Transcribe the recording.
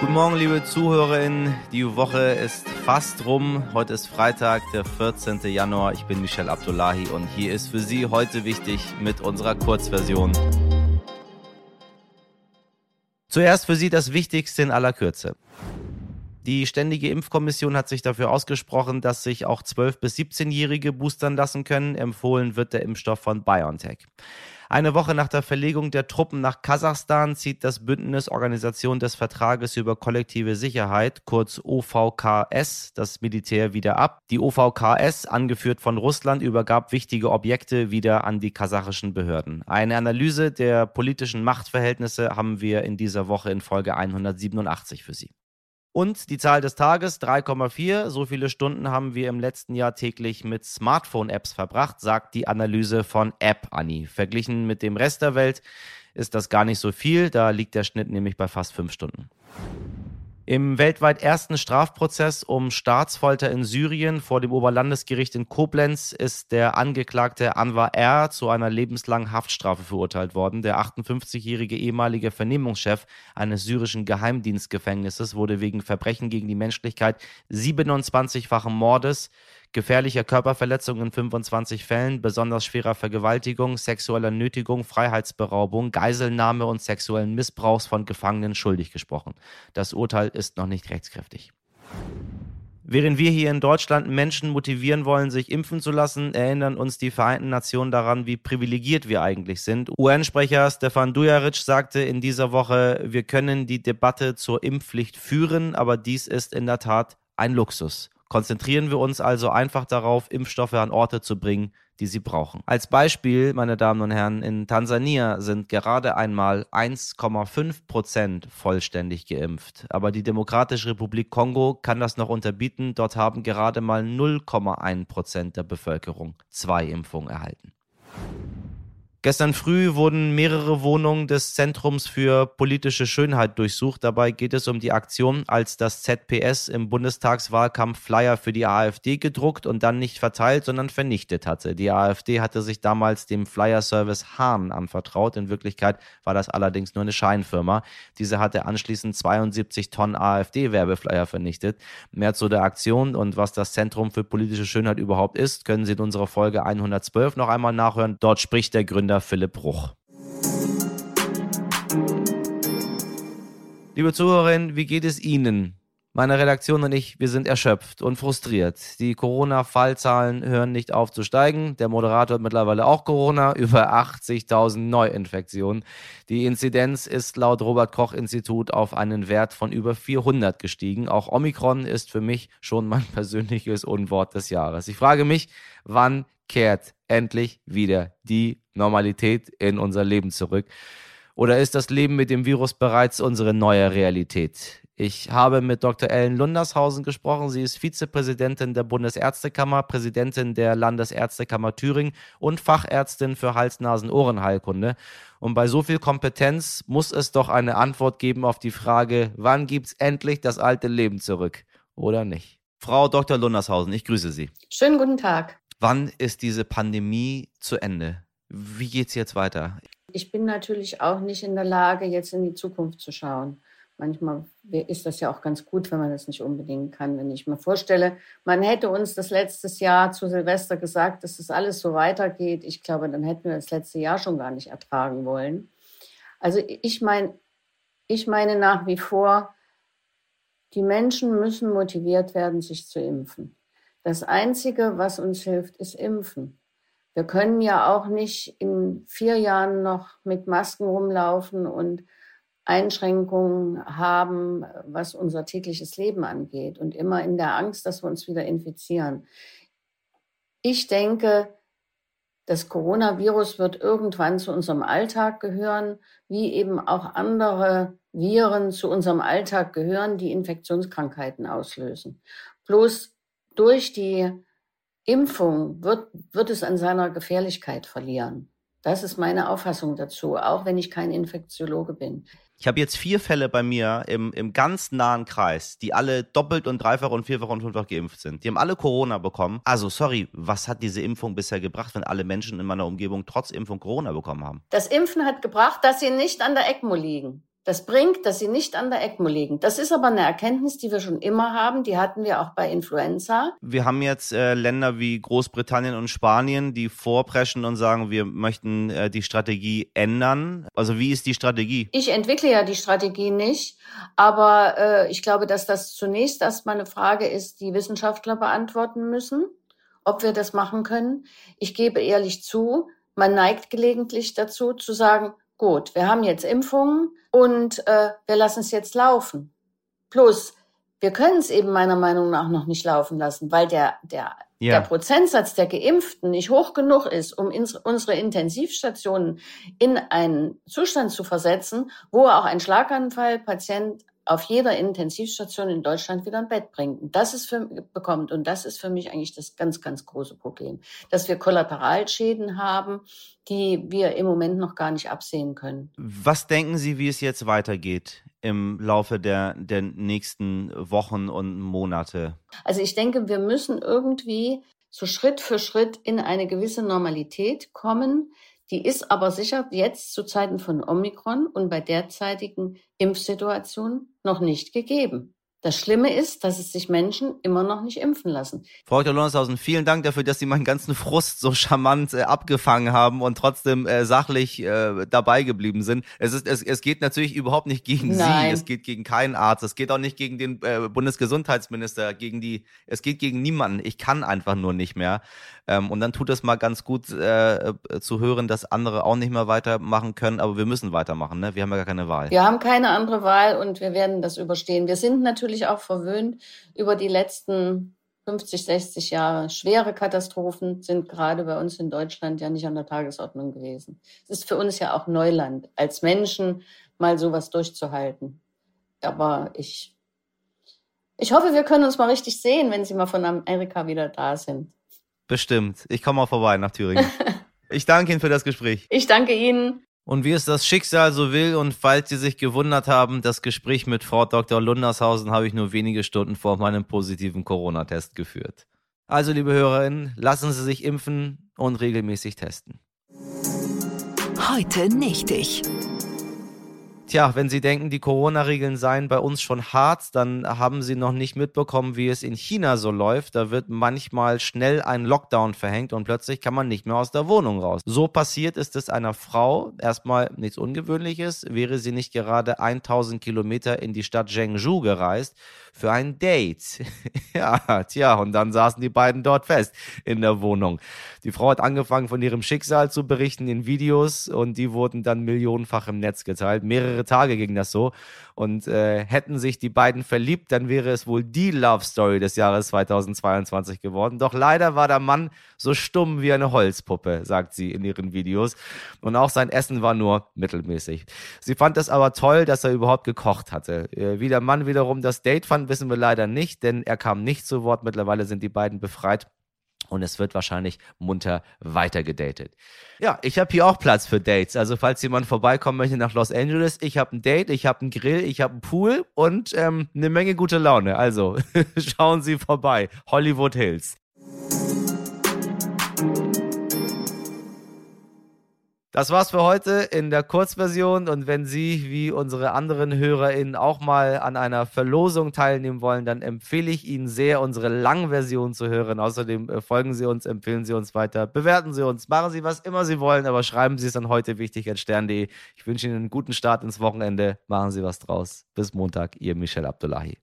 Guten Morgen, liebe ZuhörerInnen. Die Woche ist fast rum. Heute ist Freitag, der 14. Januar. Ich bin Michel Abdullahi und hier ist für Sie heute wichtig mit unserer Kurzversion. Zuerst für Sie das Wichtigste in aller Kürze. Die Ständige Impfkommission hat sich dafür ausgesprochen, dass sich auch 12- bis 17-Jährige boostern lassen können. Empfohlen wird der Impfstoff von BioNTech. Eine Woche nach der Verlegung der Truppen nach Kasachstan zieht das Bündnis Organisation des Vertrages über kollektive Sicherheit, kurz OVKS, das Militär wieder ab. Die OVKS, angeführt von Russland, übergab wichtige Objekte wieder an die kasachischen Behörden. Eine Analyse der politischen Machtverhältnisse haben wir in dieser Woche in Folge 187 für Sie. Und die Zahl des Tages 3,4. So viele Stunden haben wir im letzten Jahr täglich mit Smartphone-Apps verbracht, sagt die Analyse von App Annie. Verglichen mit dem Rest der Welt ist das gar nicht so viel. Da liegt der Schnitt nämlich bei fast fünf Stunden. Im weltweit ersten Strafprozess um Staatsfolter in Syrien vor dem Oberlandesgericht in Koblenz ist der Angeklagte Anwar R. zu einer lebenslangen Haftstrafe verurteilt worden. Der 58-jährige ehemalige Vernehmungschef eines syrischen Geheimdienstgefängnisses wurde wegen Verbrechen gegen die Menschlichkeit 27-fachen Mordes, gefährlicher Körperverletzung in 25 Fällen, besonders schwerer Vergewaltigung, sexueller Nötigung, Freiheitsberaubung, Geiselnahme und sexuellen Missbrauchs von Gefangenen schuldig gesprochen. Das Urteil ist noch nicht rechtskräftig. Während wir hier in Deutschland Menschen motivieren wollen, sich impfen zu lassen, erinnern uns die Vereinten Nationen daran, wie privilegiert wir eigentlich sind. UN-Sprecher Stefan Dujaric sagte in dieser Woche, wir können die Debatte zur Impfpflicht führen, aber dies ist in der Tat ein Luxus. Konzentrieren wir uns also einfach darauf, Impfstoffe an Orte zu bringen, die sie brauchen. Als Beispiel, meine Damen und Herren, in Tansania sind gerade einmal 1,5 Prozent vollständig geimpft. Aber die Demokratische Republik Kongo kann das noch unterbieten. Dort haben gerade mal 0,1 Prozent der Bevölkerung zwei Impfungen erhalten. Gestern früh wurden mehrere Wohnungen des Zentrums für politische Schönheit durchsucht. Dabei geht es um die Aktion, als das ZPS im Bundestagswahlkampf Flyer für die AfD gedruckt und dann nicht verteilt, sondern vernichtet hatte. Die AfD hatte sich damals dem Flyer-Service Hahn anvertraut. In Wirklichkeit war das allerdings nur eine Scheinfirma. Diese hatte anschließend 72 Tonnen AfD-Werbeflyer vernichtet. Mehr zu der Aktion und was das Zentrum für politische Schönheit überhaupt ist, können Sie in unserer Folge 112 noch einmal nachhören. Dort spricht der Gründer Gründer Philipp Bruch. Liebe Zuhörerinnen, wie geht es Ihnen? Meine Redaktion und ich, wir sind erschöpft und frustriert. Die Corona-Fallzahlen hören nicht auf zu steigen. Der Moderator hat mittlerweile auch Corona, über 80.000 Neuinfektionen. Die Inzidenz ist laut Robert Koch Institut auf einen Wert von über 400 gestiegen. Auch Omikron ist für mich schon mein persönliches Unwort des Jahres. Ich frage mich, wann kehrt endlich wieder die Normalität in unser Leben zurück? Oder ist das Leben mit dem Virus bereits unsere neue Realität? Ich habe mit Dr. Ellen Lundershausen gesprochen. Sie ist Vizepräsidentin der Bundesärztekammer, Präsidentin der Landesärztekammer Thüringen und Fachärztin für Hals-Nasen-Ohrenheilkunde. Und bei so viel Kompetenz muss es doch eine Antwort geben auf die Frage, wann gibt's endlich das alte Leben zurück? Oder nicht? Frau Dr. Lundershausen, ich grüße Sie. Schönen guten Tag. Wann ist diese Pandemie zu Ende? Wie geht es jetzt weiter? Ich bin natürlich auch nicht in der Lage, jetzt in die Zukunft zu schauen. Manchmal ist das ja auch ganz gut, wenn man das nicht unbedingt kann. Wenn ich mir vorstelle, man hätte uns das letzte Jahr zu Silvester gesagt, dass das alles so weitergeht. Ich glaube, dann hätten wir das letzte Jahr schon gar nicht ertragen wollen. Also ich meine, ich meine nach wie vor, die Menschen müssen motiviert werden, sich zu impfen. Das Einzige, was uns hilft, ist Impfen. Wir können ja auch nicht in vier Jahren noch mit Masken rumlaufen und Einschränkungen haben, was unser tägliches Leben angeht und immer in der Angst, dass wir uns wieder infizieren. Ich denke, das Coronavirus wird irgendwann zu unserem Alltag gehören, wie eben auch andere Viren zu unserem Alltag gehören, die Infektionskrankheiten auslösen. Bloß durch die Impfung wird, wird es an seiner Gefährlichkeit verlieren. Das ist meine Auffassung dazu, auch wenn ich kein Infektiologe bin. Ich habe jetzt vier Fälle bei mir im, im ganz nahen Kreis, die alle doppelt und dreifach und vierfach und fünffach geimpft sind. Die haben alle Corona bekommen. Also, sorry, was hat diese Impfung bisher gebracht, wenn alle Menschen in meiner Umgebung trotz Impfung Corona bekommen haben? Das Impfen hat gebracht, dass sie nicht an der ECMO liegen. Das bringt, dass sie nicht an der ECMO liegen. Das ist aber eine Erkenntnis, die wir schon immer haben. Die hatten wir auch bei Influenza. Wir haben jetzt äh, Länder wie Großbritannien und Spanien, die vorpreschen und sagen, wir möchten äh, die Strategie ändern. Also wie ist die Strategie? Ich entwickle ja die Strategie nicht, aber äh, ich glaube, dass das zunächst erstmal eine Frage ist, die Wissenschaftler beantworten müssen, ob wir das machen können. Ich gebe ehrlich zu, man neigt gelegentlich dazu zu sagen, gut, wir haben jetzt Impfungen und äh, wir lassen es jetzt laufen. Plus, wir können es eben meiner Meinung nach noch nicht laufen lassen, weil der, der, ja. der Prozentsatz der Geimpften nicht hoch genug ist, um ins, unsere Intensivstationen in einen Zustand zu versetzen, wo auch ein Schlaganfallpatient auf jeder Intensivstation in Deutschland wieder ein Bett bringt. Und das ist für, bekommt. Und das ist für mich eigentlich das ganz, ganz große Problem, dass wir Kollateralschäden haben, die wir im Moment noch gar nicht absehen können. Was denken Sie, wie es jetzt weitergeht im Laufe der, der nächsten Wochen und Monate? Also ich denke, wir müssen irgendwie so Schritt für Schritt in eine gewisse Normalität kommen. Die ist aber sicher jetzt zu Zeiten von Omikron und bei derzeitigen Impfsituation noch nicht gegeben. Das Schlimme ist, dass es sich Menschen immer noch nicht impfen lassen. Frau Dr. Lonnershausen, vielen Dank dafür, dass Sie meinen ganzen Frust so charmant äh, abgefangen haben und trotzdem äh, sachlich äh, dabei geblieben sind. Es, ist, es, es geht natürlich überhaupt nicht gegen Nein. Sie, es geht gegen keinen Arzt, es geht auch nicht gegen den äh, Bundesgesundheitsminister, gegen die, es geht gegen niemanden. Ich kann einfach nur nicht mehr. Ähm, und dann tut es mal ganz gut äh, zu hören, dass andere auch nicht mehr weitermachen können, aber wir müssen weitermachen. Ne? Wir haben ja gar keine Wahl. Wir haben keine andere Wahl und wir werden das überstehen. Wir sind natürlich natürlich auch verwöhnt über die letzten 50, 60 Jahre. Schwere Katastrophen sind gerade bei uns in Deutschland ja nicht an der Tagesordnung gewesen. Es ist für uns ja auch Neuland, als Menschen mal sowas durchzuhalten. Aber ich, ich hoffe, wir können uns mal richtig sehen, wenn Sie mal von Amerika wieder da sind. Bestimmt. Ich komme mal vorbei nach Thüringen. ich danke Ihnen für das Gespräch. Ich danke Ihnen. Und wie es das Schicksal so will und falls Sie sich gewundert haben, das Gespräch mit Frau Dr. Lundershausen habe ich nur wenige Stunden vor meinem positiven Corona-Test geführt. Also, liebe Hörerinnen, lassen Sie sich impfen und regelmäßig testen. Heute nicht ich. Tja, wenn Sie denken, die Corona-Regeln seien bei uns schon hart, dann haben Sie noch nicht mitbekommen, wie es in China so läuft. Da wird manchmal schnell ein Lockdown verhängt und plötzlich kann man nicht mehr aus der Wohnung raus. So passiert ist es einer Frau. Erstmal nichts Ungewöhnliches. Wäre sie nicht gerade 1000 Kilometer in die Stadt Zhengzhou gereist für ein Date. ja, tja, und dann saßen die beiden dort fest in der Wohnung. Die Frau hat angefangen von ihrem Schicksal zu berichten in Videos und die wurden dann millionenfach im Netz geteilt. Mehrere Tage ging das so. Und äh, hätten sich die beiden verliebt, dann wäre es wohl die Love Story des Jahres 2022 geworden. Doch leider war der Mann so stumm wie eine Holzpuppe, sagt sie in ihren Videos. Und auch sein Essen war nur mittelmäßig. Sie fand es aber toll, dass er überhaupt gekocht hatte. Äh, wie der Mann wiederum das Date fand, wissen wir leider nicht, denn er kam nicht zu Wort. Mittlerweile sind die beiden befreit und es wird wahrscheinlich munter weiter gedatet. Ja, ich habe hier auch Platz für Dates. Also falls jemand vorbeikommen möchte nach Los Angeles, ich habe ein Date, ich habe einen Grill, ich habe einen Pool und ähm, eine Menge gute Laune. Also schauen Sie vorbei. Hollywood Hills. Das war's für heute in der Kurzversion und wenn Sie wie unsere anderen HörerInnen auch mal an einer Verlosung teilnehmen wollen, dann empfehle ich Ihnen sehr, unsere Langversion zu hören. Außerdem äh, folgen Sie uns, empfehlen Sie uns weiter, bewerten Sie uns, machen Sie was immer Sie wollen, aber schreiben Sie es dann heute wichtig at stern.de. Ich wünsche Ihnen einen guten Start ins Wochenende, machen Sie was draus. Bis Montag, Ihr Michel Abdullahi.